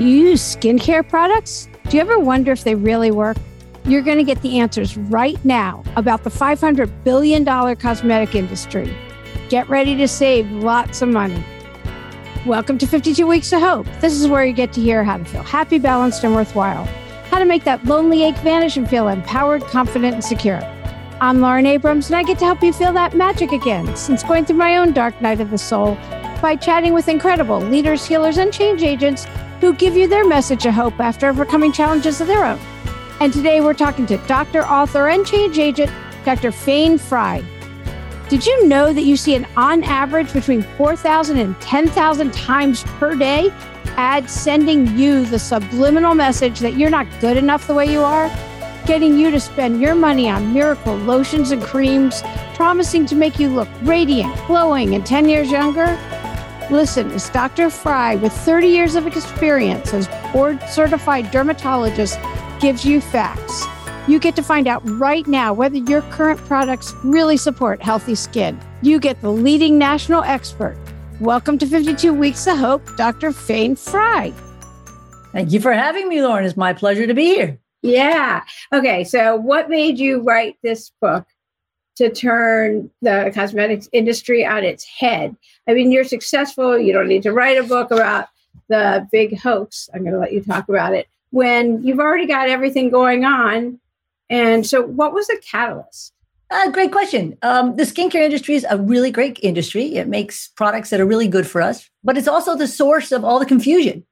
Do you use skincare products? Do you ever wonder if they really work? You're going to get the answers right now about the $500 billion cosmetic industry. Get ready to save lots of money. Welcome to 52 Weeks of Hope. This is where you get to hear how to feel happy, balanced, and worthwhile, how to make that lonely ache vanish and feel empowered, confident, and secure. I'm Lauren Abrams, and I get to help you feel that magic again since going through my own dark night of the soul by chatting with incredible leaders, healers, and change agents who give you their message of hope after overcoming challenges of their own. And today we're talking to Dr., author, and change agent, Dr. Fayne Frey. Did you know that you see an on average between 4,000 and 10,000 times per day ads sending you the subliminal message that you're not good enough the way you are? Getting you to spend your money on miracle lotions and creams, promising to make you look radiant, glowing, and 10 years younger? Listen, as Dr. Frey with 30 years of experience as board certified dermatologist, gives you facts. You get to find out right now whether your current products really support healthy skin. You get the leading national expert. Welcome to 52 Weeks of Hope, Dr. Fayne Frey. Thank you for having me, Lauren. It's my pleasure to be here. Yeah. Okay. So, what made you write this book to turn the cosmetics industry on its head? I mean, you're successful. You don't need to write a book about the big hoax. I'm going to let you talk about it when you've already got everything going on and so, what was the catalyst? Uh, great question. Um, the skincare industry is a really great industry. It makes products that are really good for us, but it's also the source of all the confusion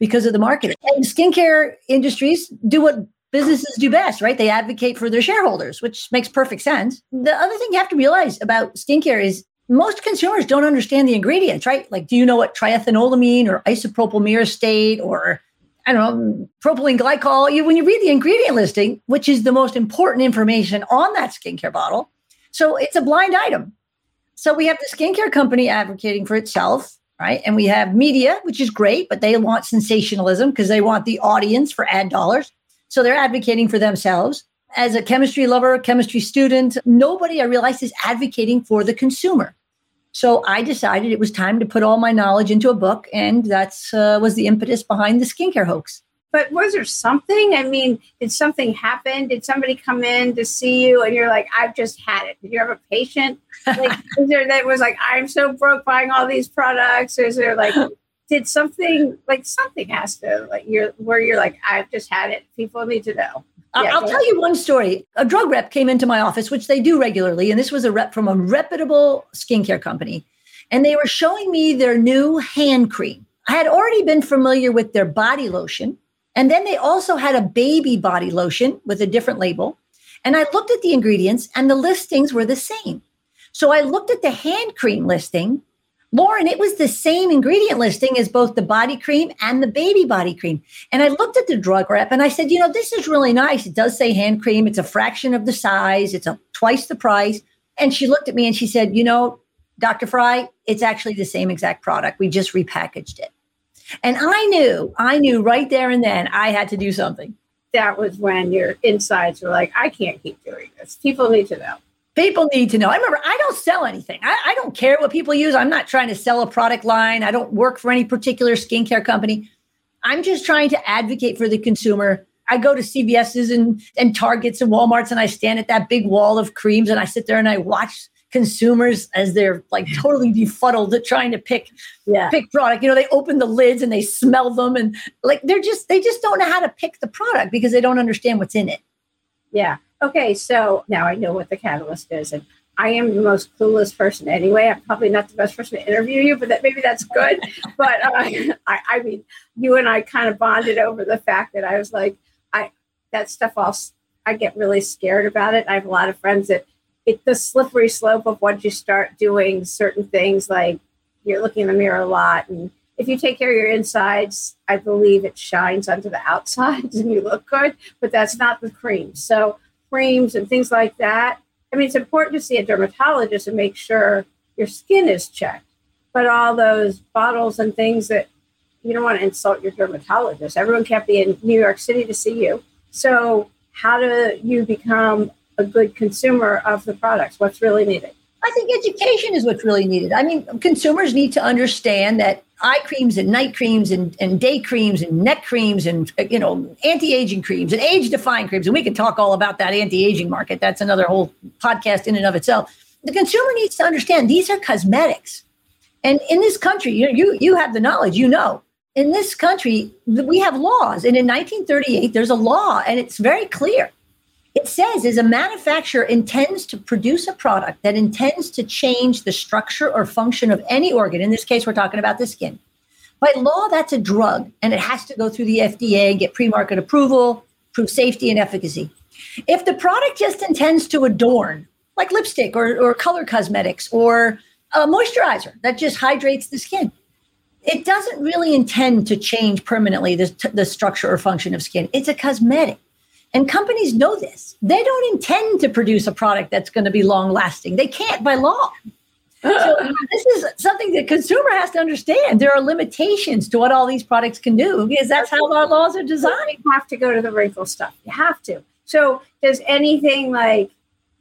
because of the marketing. And skincare industries do what businesses do best, right? They advocate for their shareholders, which makes perfect sense. The other thing you have to realize about skincare is most consumers don't understand the ingredients, right? Like, do you know what triethanolamine or isopropyl myristate or I don't know, propylene glycol. You, when you read the ingredient listing, which is the most important information on that skincare bottle, so it's a blind item. So we have the skincare company advocating for itself, right? And we have media, which is great, but they want sensationalism because they want the audience for ad dollars. So they're advocating for themselves. As a chemistry lover, chemistry student, nobody I realized is advocating for the consumer. So I decided it was time to put all my knowledge into a book, and that's uh, was the impetus behind the skincare hoax. But was there something? I mean, did something happen? Did somebody come in to see you, and you're like, "I've just had it"? Did you have a patient? Like, is there that was like, "I'm so broke buying all these products"? Or is there like, did something like something has to like you're where you're like, "I've just had it"? People need to know. Yeah, I'll tell you one story. A drug rep came into my office, which they do regularly, and this was a rep from a reputable skincare company. And they were showing me their new hand cream. I had already been familiar with their body lotion. And then they also had a baby body lotion with a different label. And I looked at the ingredients, and the listings were the same. So I looked at the hand cream listing Lauren, it was the same ingredient listing as both the body cream and the baby body cream. And I looked at the drug rep and I said, you know, this is really nice. It does say hand cream. It's a fraction of the size. It's a twice the price. And she looked at me and she said, you know, Dr. Frey, it's actually the same exact product. We just repackaged it. And I knew, I knew right there and then I had to do something. That was when your insides were like, I can't keep doing this. People need to know. People need to know. I remember I don't sell anything. I, I, don't care what people use. I'm not trying to sell a product line. I don't work for any particular skincare company. I'm just trying to advocate for the consumer. I go to CVS's and, and Targets and Walmarts and I stand at that big wall of creams and I sit there and I watch consumers as they're like totally befuddled at trying to pick yeah. pick product. You know, they open the lids and they smell them and like they're just they just don't know how to pick the product because they don't understand what's in it. Yeah. Okay, so now I know what the catalyst is, and I am the most clueless person anyway. I'm probably not the best person to interview you, but that maybe that's good. but uh, I, I mean, you and I kind of bonded over the fact that I was like, I that stuff all I get really scared about it. I have a lot of friends that it's the slippery slope of once you start doing certain things, like you're looking in the mirror a lot, and if you take care of your insides, I believe it shines onto the outsides and you look good. But that's not the cream. So creams and things like that. I mean, it's important to see a dermatologist and make sure your skin is checked. But all those bottles and things that you don't want to insult your dermatologist. Everyone can't be in New York City to see you. So, how do you become a good consumer of the products? What's really needed? I think education is what's really needed. I mean, consumers need to understand that eye creams and night creams and, and day creams and neck creams and you know anti-aging creams and age-defying creams. And we can talk all about that anti-aging market. That's another whole podcast in and of itself. The consumer needs to understand these are cosmetics. And in this country you you, you have the knowledge you know in this country we have laws. And in 1938 there's a law and it's very clear it says is a manufacturer intends to produce a product that intends to change the structure or function of any organ. In this case, we're talking about the skin. By law, that's a drug, and it has to go through the FDA and get pre-market approval, prove safety and efficacy. If the product just intends to adorn, like lipstick or, or color cosmetics or a moisturizer that just hydrates the skin, it doesn't really intend to change permanently the, the structure or function of skin. It's a cosmetic. And companies know this. They don't intend to produce a product that's going to be long lasting. They can't by law. So this is something that consumer has to understand. There are limitations to what all these products can do because that's how our laws are designed. You have to go to the wrinkle stuff. You have to. So does anything like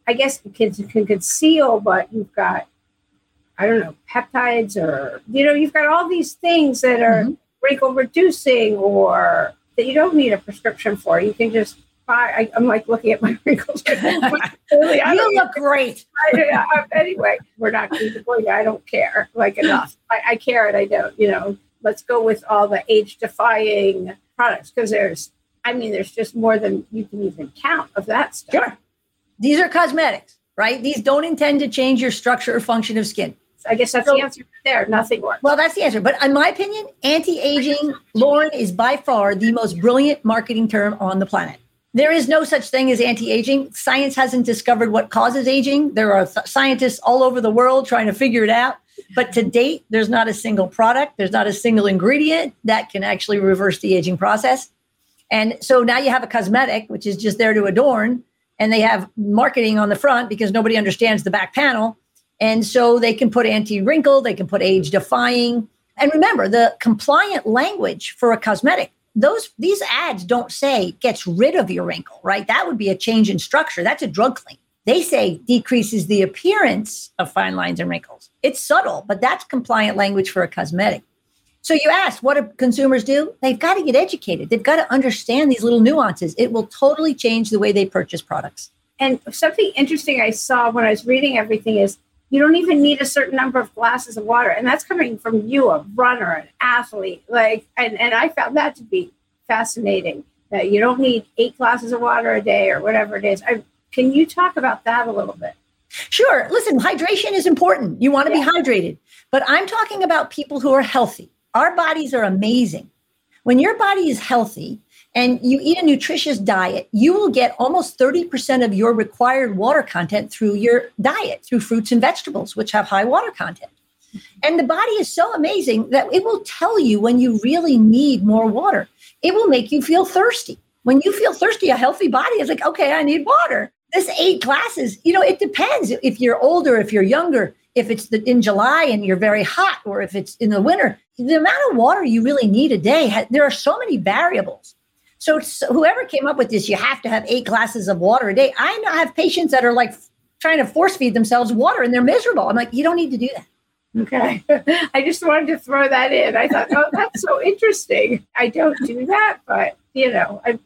I guess the kids can conceal, but you've got I don't know, peptides or you know, you've got all these things that are mm-hmm. wrinkle reducing or that you don't need a prescription for. You can just I, am like looking at my wrinkles. really, you look great. I, I, um, anyway, we're not going to I don't care like enough. I, I care and I don't. You know, let's go with all the age-defying products because there's, I mean, there's just more than you can even count of that stuff. Sure. These are cosmetics, right? These don't intend to change your structure or function of skin. I guess that's so, the answer there. Nothing works. Well, that's the answer. But in my opinion, anti-aging, Lauren, is by far the most brilliant marketing term on the planet. There is no such thing as anti aging. Science hasn't discovered what causes aging. There are th- scientists all over the world trying to figure it out. But to date, there's not a single product, there's not a single ingredient that can actually reverse the aging process. And so now you have a cosmetic, which is just there to adorn, and they have marketing on the front because nobody understands the back panel. And so they can put anti wrinkle, they can put age defying. And remember, the compliant language for a cosmetic those these ads don't say gets rid of your wrinkle, right? That would be a change in structure. That's a drug claim. They say decreases the appearance of fine lines and wrinkles. It's subtle, but that's compliant language for a cosmetic. So you asked, what do consumers do? They've got to get educated. They've got to understand these little nuances. It will totally change the way they purchase products. And something interesting I saw when I was reading everything is you don't even need a certain number of glasses of water. And that's coming from you, a runner, an athlete. Like, and, and I found that to be fascinating that you don't need eight glasses of water a day or whatever it is. I, can you talk about that a little bit? Sure. Listen, hydration is important. You want to yeah. be hydrated. But I'm talking about people who are healthy. Our bodies are amazing. When your body is healthy, and you eat a nutritious diet, you will get almost 30% of your required water content through your diet, through fruits and vegetables, which have high water content. And the body is so amazing that it will tell you when you really need more water. It will make you feel thirsty. When you feel thirsty, a healthy body is like, okay, I need water. This eight glasses, you know, it depends if you're older, if you're younger, if it's the, in July and you're very hot, or if it's in the winter. The amount of water you really need a day, there are so many variables. So, so, whoever came up with this, you have to have eight glasses of water a day. I have patients that are like trying to force feed themselves water and they're miserable. I'm like, you don't need to do that. Okay. I just wanted to throw that in. I thought, oh, that's so interesting. I don't do that, but you know, I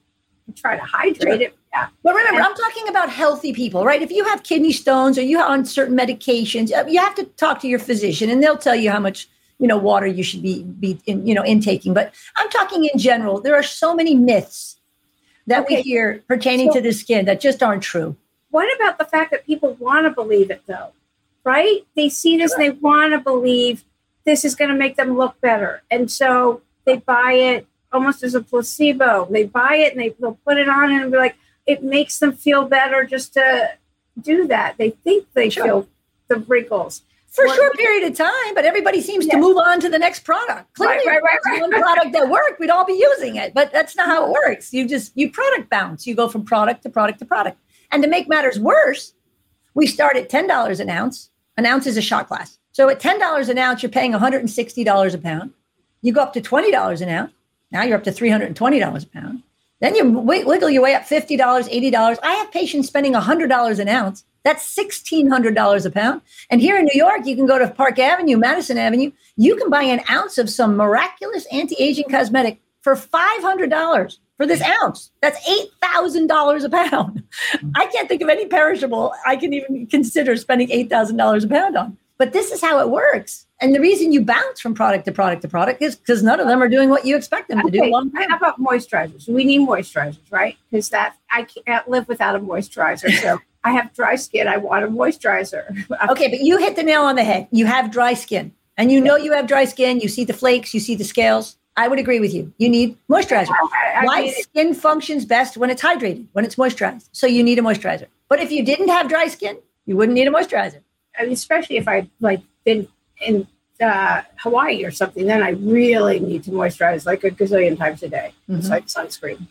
try to hydrate it. Yeah. But remember, and, I'm talking about healthy people, right? If you have kidney stones or you are on certain medications, uh, you have to talk to your physician and they'll tell you how much you know water you should be be in, you know intaking. But i'm talking in general. There are so many myths that okay. we hear pertaining so, to the skin that just aren't true. What about the fact that people want to believe it though? Right? They see this sure. and they want to believe this is going to make them look better. And so they buy it almost as a placebo. They buy it and they, they'll put it on and be like it makes them feel better just to do that. They think they sure. feel the wrinkles for a short period of time, but everybody seems yes. to move on to the next product. Clearly, right, right, right, one product that worked, we'd all be using it. But that's not how it mm-hmm. works. You just you product bounce. You go from product to product to product. And to make matters worse, we start at ten dollars an ounce. An ounce is a shot glass. So at ten dollars an ounce, you're paying one hundred and sixty dollars a pound. You go up to twenty dollars an ounce. Now you're up to three hundred and twenty dollars a pound. Then you wiggle your way up $50, $80. I have patients spending $100 an ounce That's $1,600 a pound. And here in New York, you can go to Park Avenue, Madison Avenue. You can buy an ounce of some miraculous anti aging cosmetic for $500 for this ounce. That's $8,000 a pound. Mm-hmm. I can't think of any perishable I can even consider spending $8,000 a pound on. But this is how it works. And the reason you bounce from product to product to product is because none of them are doing what you expect them to Okay, do. long term. How about moisturizers? We need moisturizers, right? Because that I can't live without a moisturizer. So I have dry skin. I want a moisturizer. Okay, but you hit the nail on the head. You have dry skin, and you know you have dry skin. You see the flakes, you see the scales. I would agree with you. You need moisturizer. I, I Why skin functions best when it's hydrated, when it's moisturized. So you need a moisturizer. But if you didn't have dry skin, you wouldn't need a moisturizer. I mean, especially if I like been in uh, Hawaii or something, then I really need to moisturize like a gazillion times a day. It's Mhm. like sunscreen.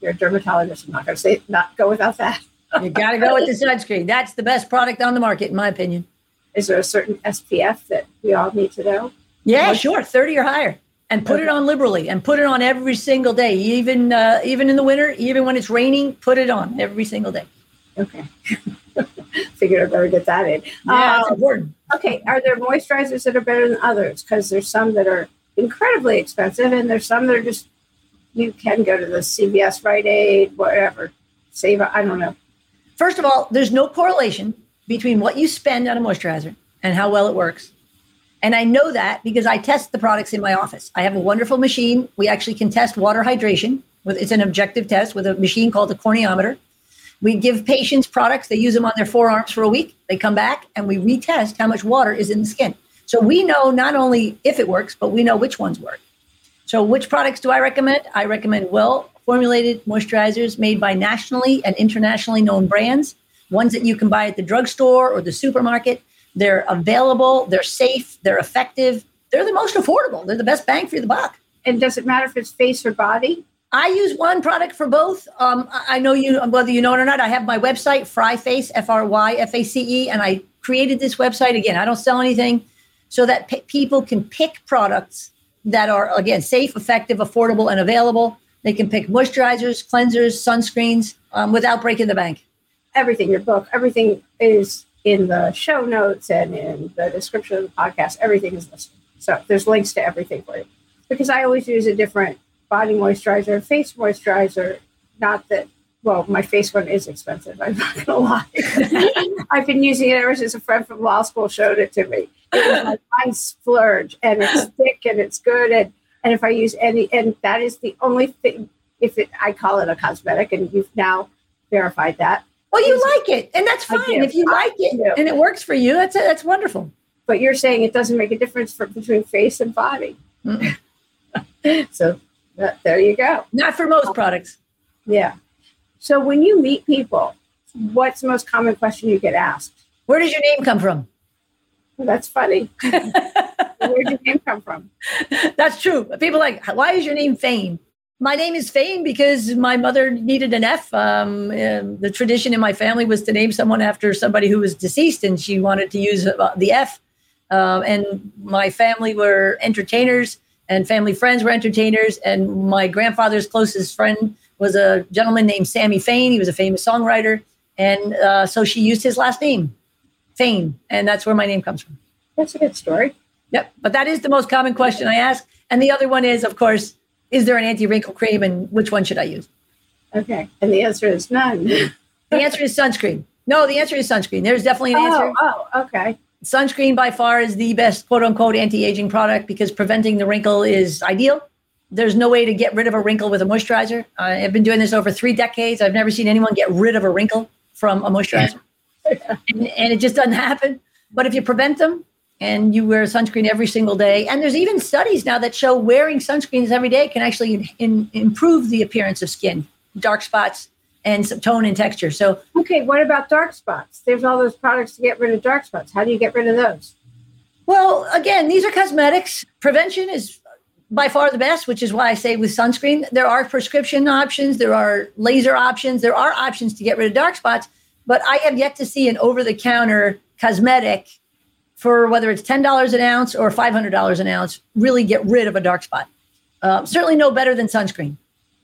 You're a dermatologist. I'm not going to say not go without that. You got to go with the sunscreen. That's the best product on the market, in my opinion. Is there a certain SPF that we all need to know? Yeah, sure, thirty or higher, and put it on liberally, and put it on every single day, even uh, even in the winter, even when it's raining. Put it on every single day. Okay. Figured I better get that in. Yeah, Um, important. okay. Are there moisturizers that are better than others? Because there's some that are incredibly expensive, and there's some that are just you can go to the CVS, Rite Aid, whatever. Save. I don't know. First of all, there's no correlation between what you spend on a moisturizer and how well it works. And I know that because I test the products in my office. I have a wonderful machine. We actually can test water hydration. With, it's an objective test with a machine called a corneometer. We give patients products. They use them on their forearms for a week. They come back and we retest how much water is in the skin. So we know not only if it works, but we know which ones work. So, which products do I recommend? I recommend well formulated moisturizers made by nationally and internationally known brands, ones that you can buy at the drugstore or the supermarket. They're available, they're safe, they're effective, they're the most affordable, they're the best bang for the buck. And does it matter if it's face or body? I use one product for both. Um, I know you, whether you know it or not, I have my website, Fryface, F R Y F A C E, and I created this website. Again, I don't sell anything so that p- people can pick products that are, again, safe, effective, affordable, and available. They can pick moisturizers, cleansers, sunscreens um, without breaking the bank. Everything, your book, everything is in the show notes and in the description of the podcast. Everything is listed. So there's links to everything for you. Because I always use a different body moisturizer, face moisturizer. Not that, well, my face one is expensive. I'm not going to lie. I've been using it ever since a friend from law school showed it to me. It was my splurge, and it's thick and it's good. And and if I use any, and that is the only thing. If it, I call it a cosmetic, and you've now verified that. Well, you like it, and that's fine. If you I like it do. and it works for you, that's that's wonderful. But you're saying it doesn't make a difference for between face and body. So that, there you go. Not for most products. Yeah. So when you meet people, what's the most common question you get asked? Where does your name come from? Well, that's funny. Where'd your name come from? That's true. People are like, why is your name Fayne? My name is Fayne because my mother needed an F. Um, the tradition in my family was to name someone after somebody who was deceased, and she wanted to use uh, the F. Um, and my family were entertainers, and family friends were entertainers. And my grandfather's closest friend was a gentleman named Sammy Fain. He was a famous songwriter, and uh, so she used his last name, Fain, and that's where my name comes from. That's a good story. Yep. But that is the most common question I ask. And the other one is, of course, is there an anti wrinkle cream and which one should I use? Okay. And the answer is none. The answer is sunscreen. No, the answer is sunscreen. There's definitely an oh, answer. Oh, oh, okay. Sunscreen by far is the best quote unquote anti aging product because preventing the wrinkle is ideal. There's no way to get rid of a wrinkle with a moisturizer. I've been doing this over three decades. I've never seen anyone get rid of a wrinkle from a moisturizer. And, and it just doesn't happen. But if you prevent them and you wear sunscreen every single day, and there's even studies now that show wearing sunscreens every day can actually in, in- improve the appearance of skin, dark spots, and some tone and texture. So Okay. What about dark spots? There's all those products to get rid of dark spots. How do you get rid of those? Well, again, these are cosmetics. Prevention is by far the best, which is why I say with sunscreen, there are prescription options, there are laser options, there are options to get rid of dark spots. But I have yet to see an over the counter cosmetic for whether it's $10 an ounce or $500 an ounce really get rid of a dark spot. Uh, certainly no better than sunscreen.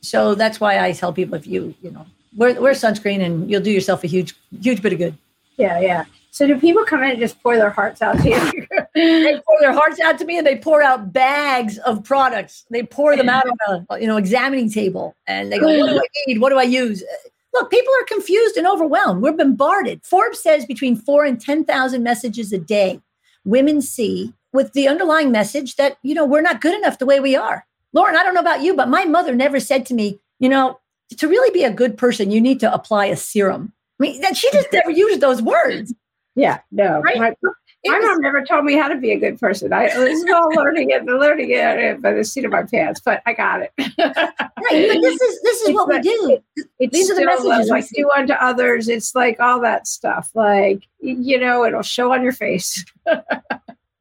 So that's why I tell people if you, you know, wear, wear sunscreen and you'll do yourself a huge, huge bit of good. Yeah, yeah. So do people come in and just pour their hearts out to you? they pour their hearts out to me and they pour out bags of products. They pour them out on a you know examining table and they go, What do I need? What do I use? Look, people are confused and overwhelmed. We're bombarded. Forbes says between four and 10,000 messages a day women see with the underlying message that, you know, we're not good enough the way we are. Lauren, I don't know about you, but my mother never said to me, you know, to really be a good person, you need to apply a serum. I mean, that she just never used those words. Yeah, no. Right? My, my mom never told me how to be a good person. I was all learning it, learning it by the seat of my pants, but I got it. right, but this is this is what we do. It's These are the uh, messages we like do unto others. It's like all that stuff. Like you know, it'll show on your face.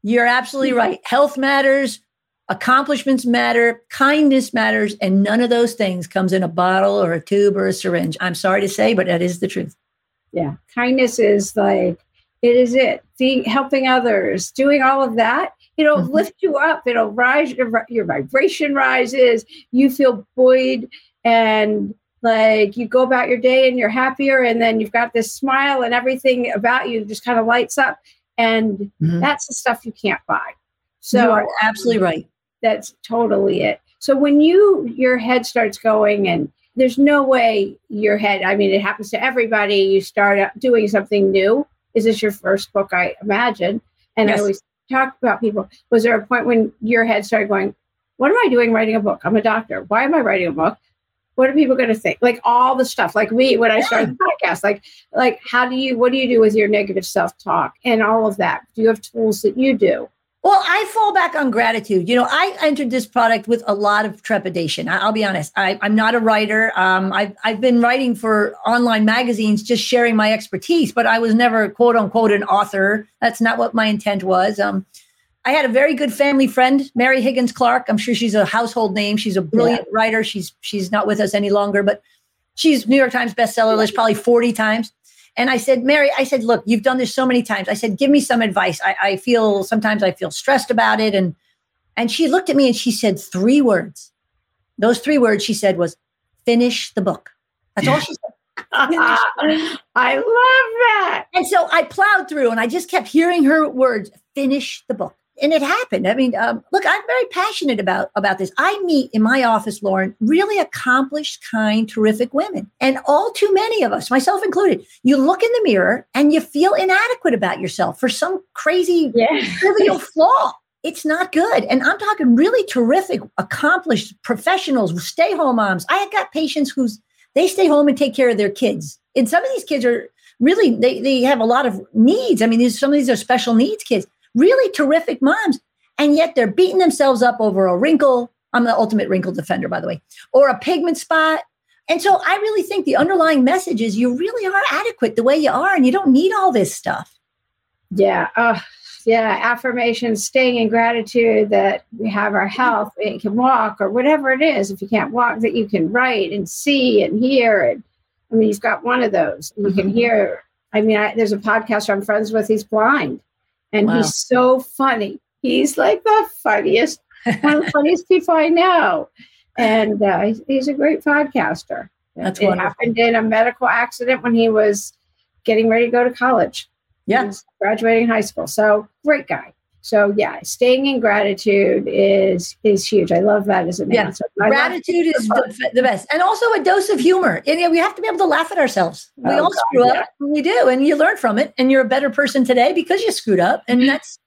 You're absolutely right. Health matters, accomplishments matter, kindness matters, and none of those things comes in a bottle or a tube or a syringe. I'm sorry to say, but that is the truth. Yeah, kindness is like it is it. Being helping others, doing all of that. It'll Mhm. lift you up. It'll rise your, your vibration rises. You feel buoyed and like you go about your day and you're happier and then you've got this smile and everything about you just kind of lights up and Mhm. that's the stuff you can't buy. you So are absolutely right. that's totally it. So when you your head starts going and there's no way your head, I mean it happens to everybody, you start doing something new. Is this your first book I imagine? And Yes. I always talk about people. Was there a point when your head started going, What am I doing writing a book? I'm a doctor. Why am I writing a book? What are people going to think? Like all the stuff, like me when I started the podcast, like like how do you what do you do with your negative self-talk and all of that? Do you have tools that you do? Well, I fall back on gratitude. You know, I entered this product with a lot of trepidation. I, will be honest. I, I'm not a writer. Um, I've, I've been writing for online magazines, just sharing my expertise, but I was never quote unquote an author. That's not what my intent was. Um, I had a very good family friend, Mary Higgins Clark. I'm sure she's a household name. She's a brilliant writer. She's she's not with us any longer, but she's New York Times bestseller list probably 40 times. And I said, Mary, I said, look, you've done this so many times. I said, give me some advice. I, I feel sometimes I feel stressed about it. And and she looked at me and she said three words. Those three words she said was finish the book. That's all she said. I love that. And so I plowed through and I just kept hearing her words, finish the book. And it happened. I mean, um, look, I'm very passionate about, about this. I meet in my office, Lauren, really accomplished, kind, terrific women. And all too many of us, myself included, you look in the mirror and you feel inadequate about yourself for some crazy Yeah. trivial flaw. It's not good. And I'm talking really terrific, accomplished professionals, stay home moms. I have got patients who's they stay home and take care of their kids. And some of these kids are really they, they have a lot of needs. I mean, these some of these are special needs kids, really terrific moms. And yet they're beating themselves up over a wrinkle. I'm the ultimate wrinkle defender, by the way, or a pigment spot. And so I really think the underlying message is you really are adequate the way you are, and you don't need all this stuff. Yeah. Uh, yeah. Affirmations, staying in gratitude that we have our health, and can walk or whatever it is. If you can't walk, that you can write and see and hear. And I mean, he's got one of those. You can Mhm. hear. I mean, I, there's a podcaster I'm friends with. He's blind and Wow. he's so funny. He's like the funniest, one of the funniest people I know. And uh, he's, a great podcaster. That's it wonderful. happened in a medical accident when he was getting ready to go to college. Yeah. Graduating high school. So great guy. So yeah, staying in gratitude is is huge. I love that as an Yeah. answer. I Gratitude is the, the best, and also a dose of humor. And, you know, we have to be able to laugh at ourselves. We Oh, all God, screw yeah. up, we do, and you learn from it. And you're a better person today because you screwed up. And mm-hmm. that's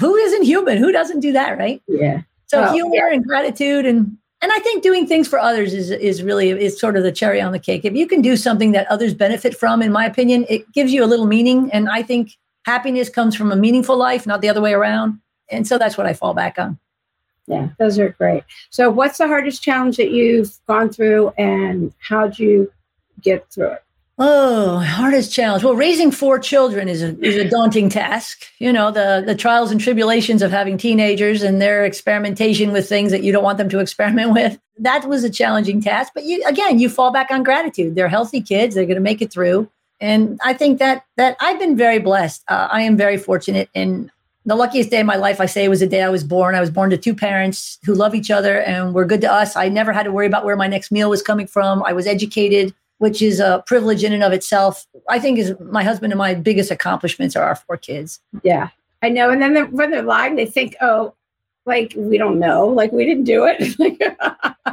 who isn't human? Who doesn't do that, right? yeah. So Oh, humor and gratitude, and and I think doing things for others is is really is sort of the cherry on the cake. If you can do something that others benefit from, in my opinion, it gives you a little meaning. And I think happiness comes from a meaningful life, not the other way around. And so that's what I fall back on. Yeah, those are great. So what's the hardest challenge that you've gone through and how'd you get through it? Oh, hardest challenge. Well, raising four children is a is a daunting task. You know, the the trials and tribulations of having teenagers and their experimentation with things that you don't want them to experiment with. That was a challenging task. But you again, you fall back on gratitude. They're healthy kids. They're going to make it through. And I think that that I've been very blessed. Uh, I am very fortunate. And the luckiest day of my life, I say, was the day I was born. I was born to two parents who love each other and were good to us. I never had to worry about where my next meal was coming from. I was educated. which is a privilege in and of itself. I think is my husband and my biggest accomplishments are our four kids. Yeah, I know. And then they're, when they're lying, they think, oh, like we don't know, like we didn't do it, like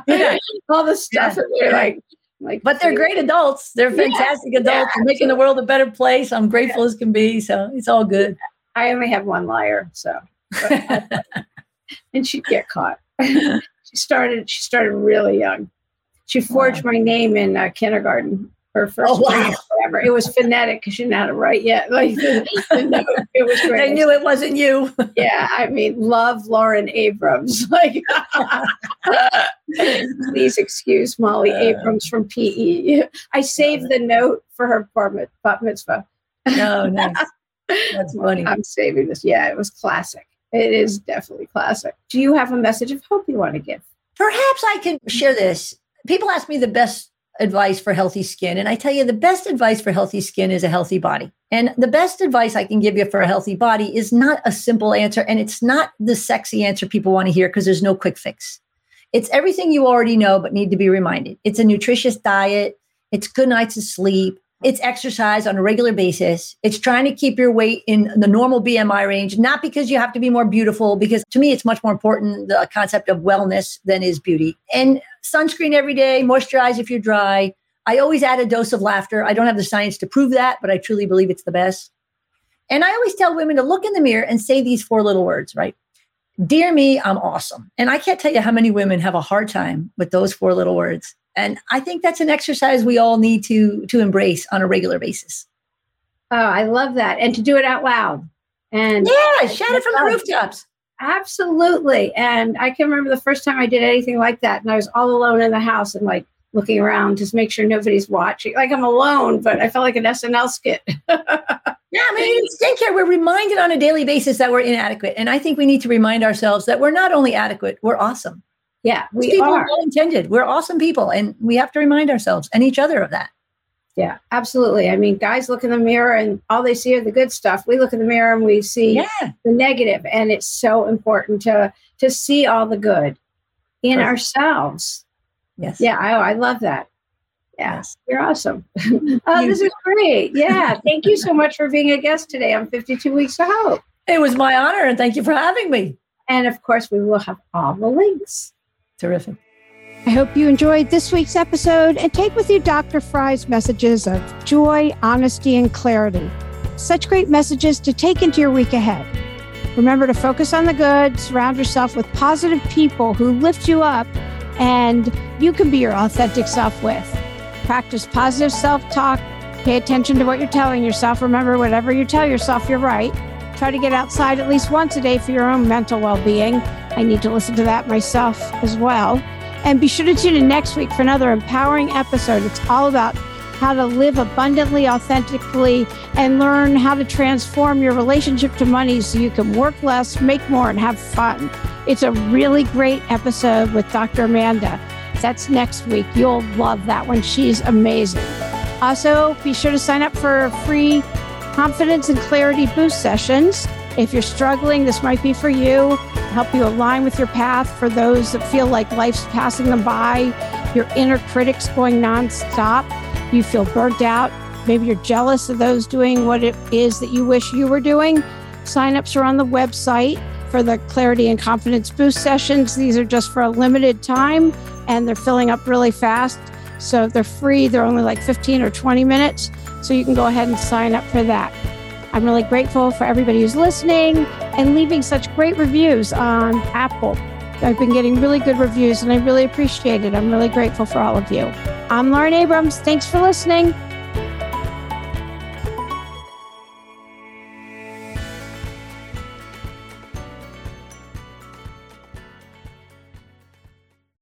Yeah. all the stuff. Yeah. And they're like, like, But they're great adults. They're fantastic yeah, adults. They're making the world a better place. I'm grateful as can be. So it's all good. I only have one liar, so and she'd get caught. she started. She started really young. She forged my name in uh, kindergarten. Her first Oh, wow. name ever. It was phonetic because she didn't know how to write yet. Like the, the note, it was great. They knew it wasn't you. Yeah, I mean, love Lauren Abrams. Like, please excuse Molly Uh. Abrams from PE. I saved the note for her bar bat mitzvah. No, nice. That's funny. I'm saving this. Yeah, it was classic. It is definitely classic. Do you have a message of hope you want to give? Perhaps I can share this. People ask me the best advice for healthy skin. And I tell you, the best advice for healthy skin is a healthy body. And the best advice I can give you for a healthy body is not a simple answer. And it's not the sexy answer people want to hear because there's no quick fix. It's everything you already know, but need to be reminded. It's a nutritious diet, it's good nights of sleep, it's exercise on a regular basis. It's trying to keep your weight in the normal BMI range, not because you have to be more beautiful, because to me, it's much more important the concept of wellness than is beauty. And sunscreen every day, moisturize if you're dry. I always add a dose of laughter. I don't have the science to prove that, but I truly believe it's the best. And I always tell women to look in the mirror and say these four little words, right? Dear me, I'm awesome. And I can't tell you how many women have a hard time with those four little words. And I think that's an exercise we all need to to embrace on a regular basis. Oh, I love that. And to do it out loud. And Yeah, shout it from the rooftops. Absolutely. And I can remember the first time I did anything like that. And I was all alone in the house and like looking around just make sure nobody's watching. Like I'm alone, but I felt like an SNL skit. Yeah, I mean, in skincare, we're reminded on a daily basis that we're inadequate. And I think we need to remind ourselves that we're not only adequate, we're awesome. yeah, we people are. well intended. We're awesome people. And we have to remind ourselves and each other of that. Yeah, absolutely. I mean, guys look in the mirror and all they see are the good stuff. We look in the mirror and we see Yeah. the negative, and it's so important to to see all the good in Perfect. ourselves. Yes. Yeah, I, I love that. Yeah, Yes. you're awesome. oh, this is great. Yeah, thank you so much for being a guest today on 52 Weeks of Hope. It was my honor. And thank you for having me. And of course, we will have all the links. Terrific. I hope you enjoyed this week's episode and take with you Dr. Frey's messages of joy, honesty, and clarity. Such great messages to take into your week ahead. Remember to focus on the good, surround yourself with positive people who lift you up, and you can be your authentic self with. Practice positive self talk. Pay attention to what you're telling yourself. Remember, whatever you tell yourself, you're right. Try to get outside at least once a day for your own mental well being. I need to listen to that myself as well. And be sure to tune in next week for another empowering episode. It's all about how to live abundantly, authentically, and learn how to transform your relationship to money so you can work less, make more, and have fun. It's a really great episode with Dr. Amanda. That's next week. You'll love that one. She's amazing. Also, be sure to sign up for free confidence and clarity boost sessions. If you're struggling, this might be for you. Help you align with your path for those that feel like life's passing them by, your inner critic's going nonstop, you feel burnt out, maybe you're jealous of those doing what it is that you wish you were doing. Signups are on the website for the clarity and confidence boost sessions. These are just for a limited time and they're filling up really fast. So they're free, they're only like 15 or 20 minutes. So you can go ahead and sign up for that. I'm really grateful for everybody who's listening and leaving such great reviews on Apple. I've been getting really good reviews and I really appreciate it. I'm really grateful for all of you. I'm Lauren Abrams. Thanks for listening.